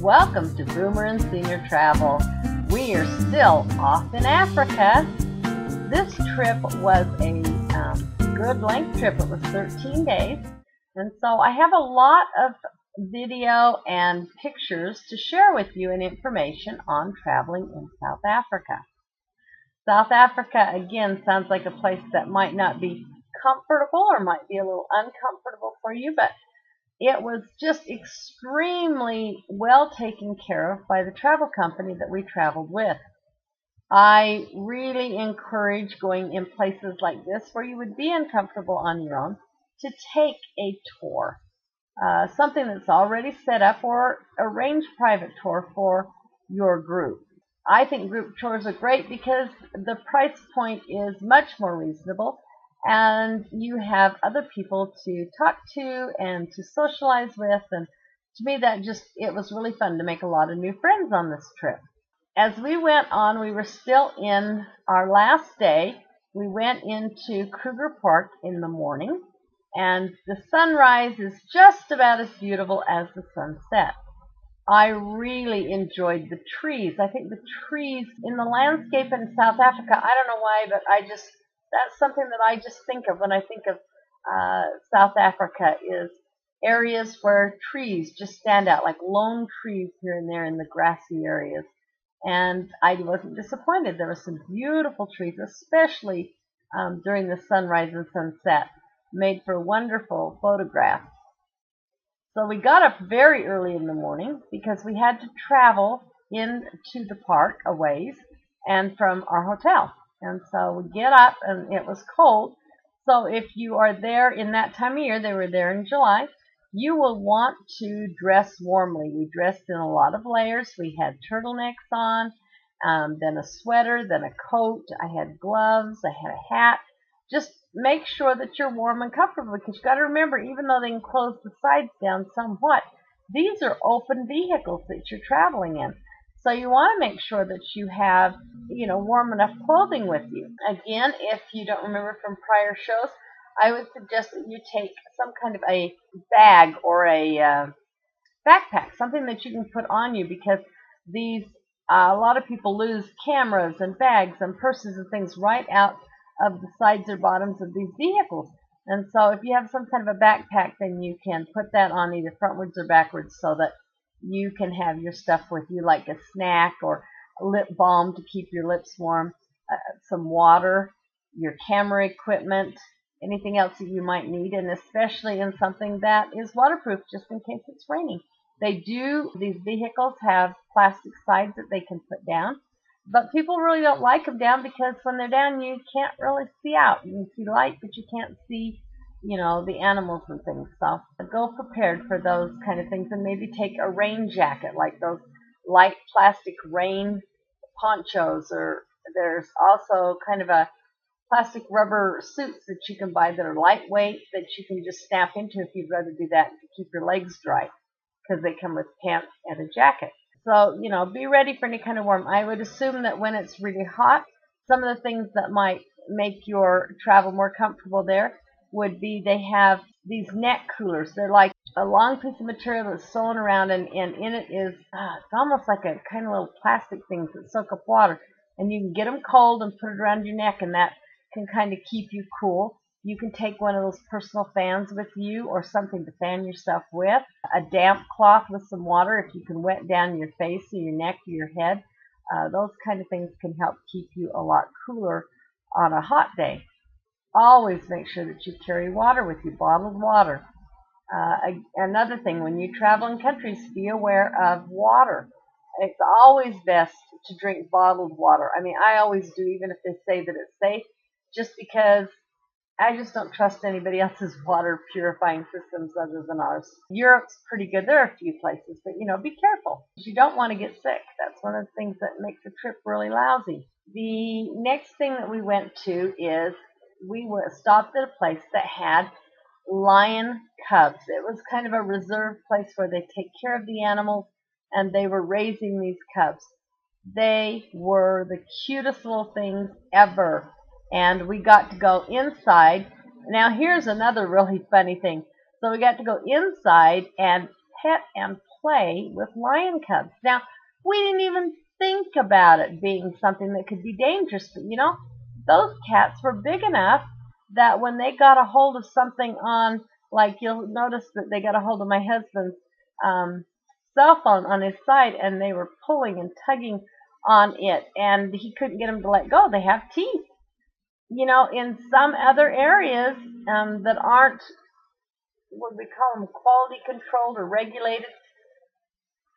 Welcome to Boomer and Senior Travel. We are still off in Africa. This trip was a um, good length trip. It was 13 days. And so I have a lot of video and pictures to share with you and information on traveling in South Africa. South Africa, again, sounds like a place that might not be comfortable or might be a little uncomfortable for you, but it was just extremely well taken care of by the travel company that we traveled with. I really encourage going in places like this where you would be uncomfortable on your own to take a tour. Uh, something that's already set up or arrange private tour for your group. I think group tours are great because the price point is much more reasonable and you have other people to talk to and to socialize with. And to me that just it was really fun to make a lot of new friends on this trip. As we went on we were still in our last day. We went into kruger park in the morning and the sunrise is just about as beautiful as the sunset. I really enjoyed the trees. I think the trees in the landscape in South Africa, I don't know why, but I just that's something that I just think of when I think of uh, South Africa is areas where trees just stand out, like lone trees here and there in the grassy areas. And I wasn't disappointed. There were some beautiful trees, especially um, during the sunrise and sunset, made for wonderful photographs. So we got up very early in the morning because we had to travel into the park a ways and from our hotel. And so we get up and it was cold. So if you are there in that time of year, they were there in July, you will want to dress warmly. We dressed in a lot of layers. We had turtlenecks on, um, then a sweater, then a coat. I had gloves. I had a hat. Just make sure that you're warm and comfortable because you've got to remember, even though they can close the sides down somewhat, these are open vehicles that you're traveling in. So you want to make sure that you have, you know, warm enough clothing with you. Again, if you don't remember from prior shows, I would suggest that you take some kind of a bag or a uh, backpack, something that you can put on you because these uh, a lot of people lose cameras and bags and purses and things right out of the sides or bottoms of these vehicles. And so if you have some kind of a backpack, then you can put that on either frontwards or backwards so that you can have your stuff with you, like a snack or lip balm to keep your lips warm, uh, some water, your camera equipment, anything else that you might need, and especially in something that is waterproof just in case it's raining. They do, these vehicles have plastic sides that they can put down, but people really don't like them down because when they're down, you can't really see out. You can see light, but you can't see you know, the animals and things. So go prepared for those kind of things and maybe take a rain jacket like those light plastic rain ponchos or there's also kind of a plastic rubber suits that you can buy that are lightweight that you can just snap into if you'd rather do that to keep your legs dry because they come with pants and a jacket. So, you know, be ready for any kind of warm. I would assume that when it's really hot, some of the things that might make your travel more comfortable there would be they have these neck coolers. They're like a long piece of material that's sewn around, and, and in it is uh, it's almost like a kind of little plastic things that soak up water. And you can get them cold and put it around your neck, and that can kind of keep you cool. You can take one of those personal fans with you or something to fan yourself with. A damp cloth with some water if you can wet down your face or your neck or your head. Uh, those kind of things can help keep you a lot cooler on a hot day. Always make sure that you carry water with you, bottled water. Uh, another thing, when you travel in countries, be aware of water. It's always best to drink bottled water. I mean, I always do, even if they say that it's safe, just because I just don't trust anybody else's water purifying systems other than ours. Europe's pretty good. There are a few places, but you know, be careful. You don't want to get sick. That's one of the things that makes a trip really lousy. The next thing that we went to is we were stopped at a place that had lion cubs. It was kind of a reserve place where they take care of the animals and they were raising these cubs. They were the cutest little things ever. And we got to go inside. Now here's another really funny thing. So we got to go inside and pet and play with lion cubs. Now, we didn't even think about it being something that could be dangerous, but you know, those cats were big enough that when they got a hold of something on, like you'll notice that they got a hold of my husband's um, cell phone on his side and they were pulling and tugging on it and he couldn't get them to let go. They have teeth. You know, in some other areas um, that aren't what we call them quality controlled or regulated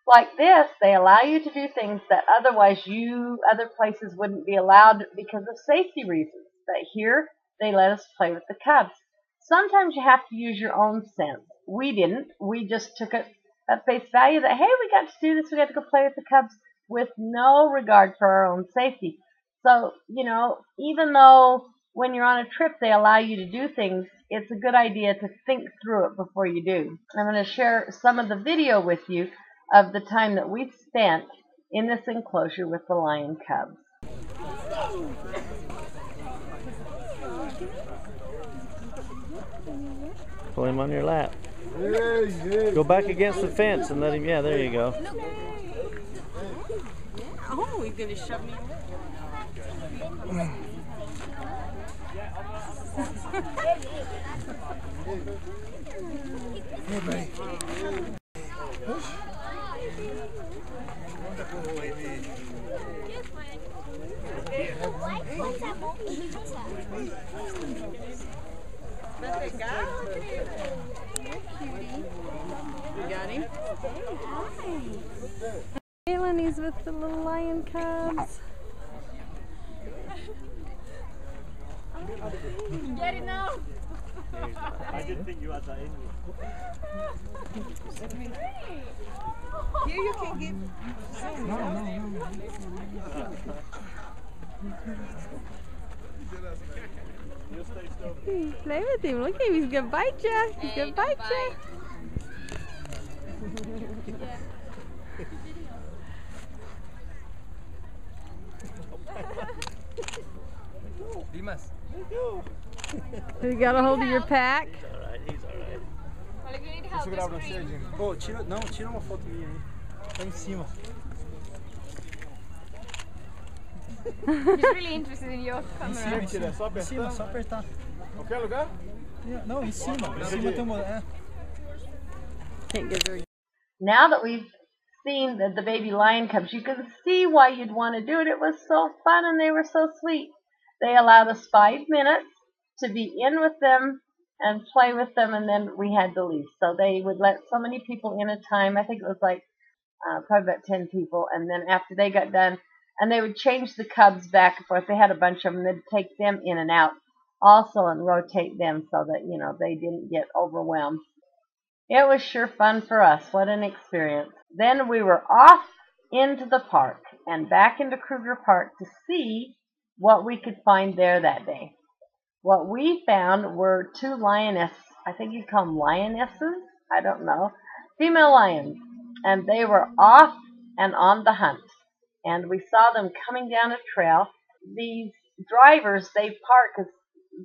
like this, they allow you to do things that otherwise you other places wouldn't be allowed because of safety reasons. But here they let us play with the cubs. Sometimes you have to use your own sense. We didn't. We just took it at face value that hey, we got to do this. We got to go play with the cubs with no regard for our own safety. So you know, even though when you're on a trip they allow you to do things, it's a good idea to think through it before you do. I'm going to share some of the video with you of the time that we spent in this enclosure with the lion cubs. Pull him on your lap. Go back against the fence and let him, yeah, there you go. Oh, he's gonna shove me away. Hey, buddy. You got him? Melanie's with the little lion cubs. Get it now! I didn't think you had that in you. Here you can give. Play with him. Look at him. He's gonna bite you. He's gonna bite you. Dimas. You got a hold of your pack. Alright, he's alright. Olha que ele Deixa eu gravar pra você, Jimmy. Ô, tira, não, tira uma foto minha aí. Tá em cima. He's really interested in your Em cima, tira, só apertar. Em cima, só apertar. Qualquer lugar? Não, em cima. Em cima tem uma. É. Can't get very. Now that we've seen the, the baby lion cubs, you can see why you'd want to do it. It was so fun and they were so sweet. They allowed us five minutes to be in with them and play with them, and then we had to leave. So they would let so many people in a time. I think it was like uh, probably about 10 people. And then after they got done, and they would change the cubs back and forth. They had a bunch of them. They'd take them in and out also and rotate them so that, you know, they didn't get overwhelmed. It was sure fun for us. What an experience. Then we were off into the park and back into Kruger Park to see what we could find there that day. What we found were two lioness, I think you'd call them lionesses, I don't know, female lions. And they were off and on the hunt. And we saw them coming down a trail. These drivers, they park,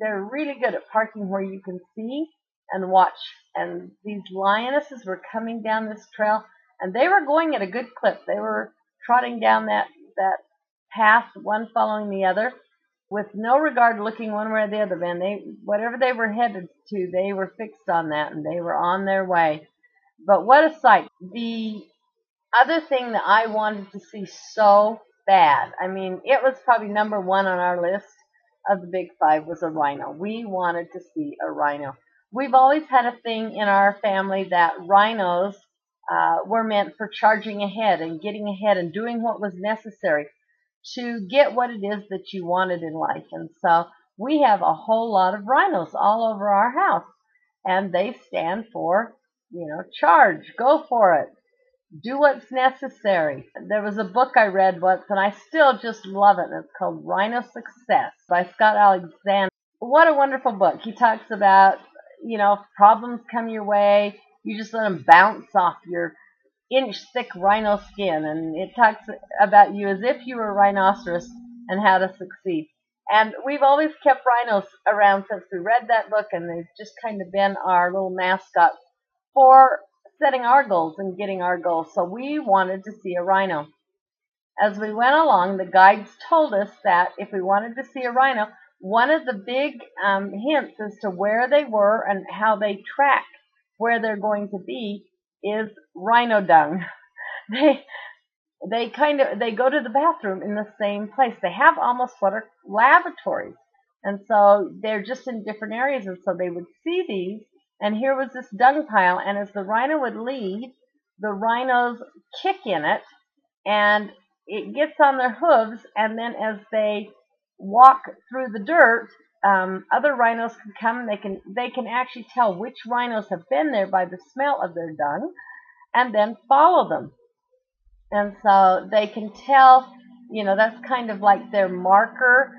they're really good at parking where you can see and watch. And these lionesses were coming down this trail, and they were going at a good clip. They were trotting down that that path, one following the other, with no regard looking one way or the other. Man, they whatever they were headed to, they were fixed on that, and they were on their way. But what a sight! The other thing that I wanted to see so bad, I mean, it was probably number one on our list of the big five was a rhino. We wanted to see a rhino. We've always had a thing in our family that rhinos uh, were meant for charging ahead and getting ahead and doing what was necessary to get what it is that you wanted in life. And so we have a whole lot of rhinos all over our house, and they stand for, you know, charge, go for it, do what's necessary. There was a book I read once, and I still just love it, it's called Rhino Success by Scott Alexander. What a wonderful book. He talks about, you know, problems come your way, you just let them bounce off your inch thick rhino skin, and it talks about you as if you were a rhinoceros and how to succeed. And we've always kept rhinos around since we read that book, and they've just kind of been our little mascot for setting our goals and getting our goals. So we wanted to see a rhino. As we went along, the guides told us that if we wanted to see a rhino, one of the big um, hints as to where they were and how they track where they're going to be is rhino dung. They they kind of they go to the bathroom in the same place. They have almost what are lavatories. And so they're just in different areas and so they would see these and here was this dung pile and as the rhino would lead, the rhinos kick in it and it gets on their hooves and then as they walk through the dirt, um, other rhinos can come they can they can actually tell which rhinos have been there by the smell of their dung and then follow them. And so they can tell, you know, that's kind of like their marker.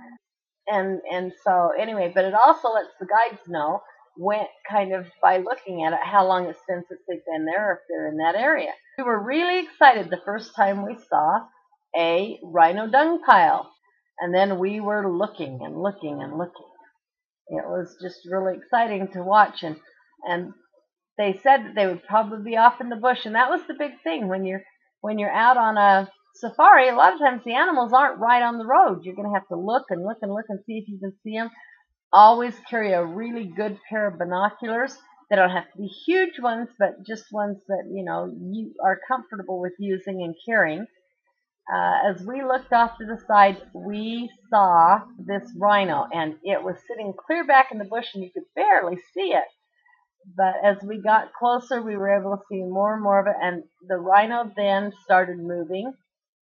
And, and so anyway, but it also lets the guides know when kind of by looking at it how long it's been since they've been there if they're in that area. We were really excited the first time we saw a rhino dung pile. And then we were looking and looking and looking. It was just really exciting to watch and and they said that they would probably be off in the bush and that was the big thing when you're when you're out on a safari, a lot of times the animals aren't right on the road. You're going to have to look and look and look and see if you can see them. Always carry a really good pair of binoculars. They don't have to be huge ones, but just ones that, you know, you are comfortable with using and carrying. Uh, as we looked off to the side, we saw this rhino, and it was sitting clear back in the bush, and you could barely see it. But as we got closer, we were able to see more and more of it, and the rhino then started moving.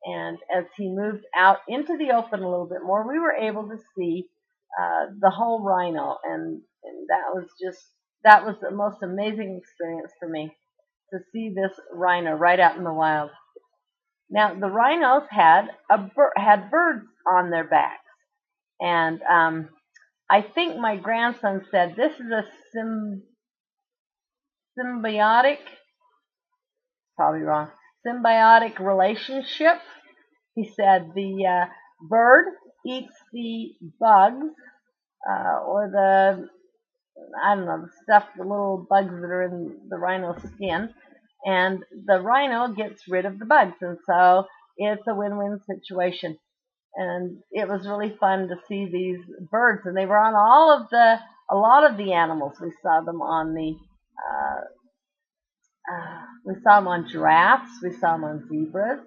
And as he moved out into the open a little bit more, we were able to see uh, the whole rhino, and, and that was just that was the most amazing experience for me to see this rhino right out in the wild. Now the rhinos had a had birds on their backs, and um, I think my grandson said this is a sim symbiotic, probably wrong, symbiotic relationship. He said the uh, bird eats the bugs uh, or the, I don't know, the stuff, the little bugs that are in the rhino's skin, and the rhino gets rid of the bugs. And so it's a win-win situation. And it was really fun to see these birds, and they were on all of the, a lot of the animals. We saw them on the uh, uh, we saw them on giraffes, we saw them on zebras,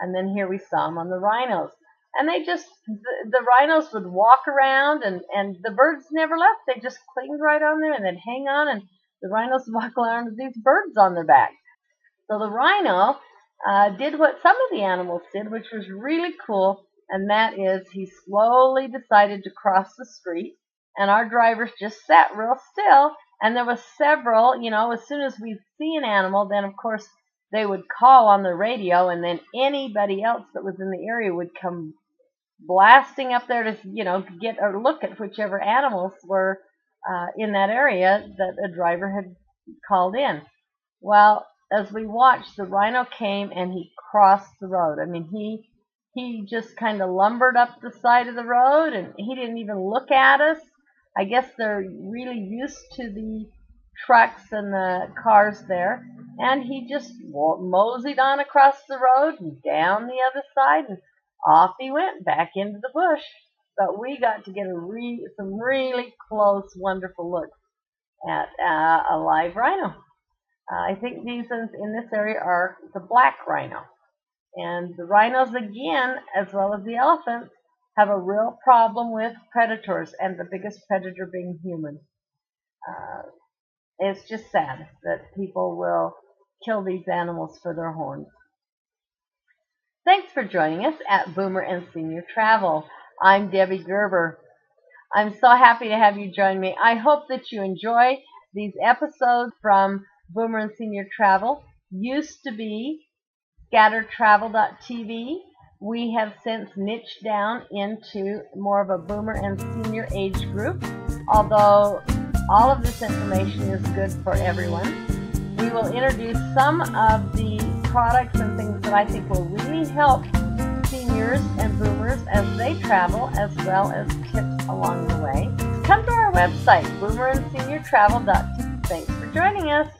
and then here we saw them on the rhinos. And they just, the, the rhinos would walk around and, and the birds never left. They just clinged right on there and then hang on and the rhinos would walk around with these birds on their back. So the rhino uh, did what some of the animals did, which was really cool, and that is he slowly decided to cross the street, and our drivers just sat real still and there was several, you know, as soon as we'd see an animal, then of course they would call on the radio and then anybody else that was in the area would come blasting up there to, you know, get a look at whichever animals were uh, in that area that a driver had called in. Well, as we watched, the rhino came and he crossed the road. I mean, he he just kind of lumbered up the side of the road and he didn't even look at us. I guess they're really used to the trucks and the cars there. And he just moseyed on across the road and down the other side, and off he went back into the bush. But we got to get a re- some really close, wonderful looks at uh, a live rhino. Uh, I think these in this area are the black rhino. And the rhinos, again, as well as the elephants, have a real problem with predators, and the biggest predator being humans. Uh, it's just sad that people will kill these animals for their horns. Thanks for joining us at Boomer and Senior Travel. I'm Debbie Gerber. I'm so happy to have you join me. I hope that you enjoy these episodes from Boomer and Senior Travel. Used to be scattertravel.tv we have since niched down into more of a boomer and senior age group, although all of this information is good for everyone. We will introduce some of the products and things that I think will really help seniors and boomers as they travel, as well as tips along the way. Come to our website, boomerandseniortravel.tv. Thanks for joining us.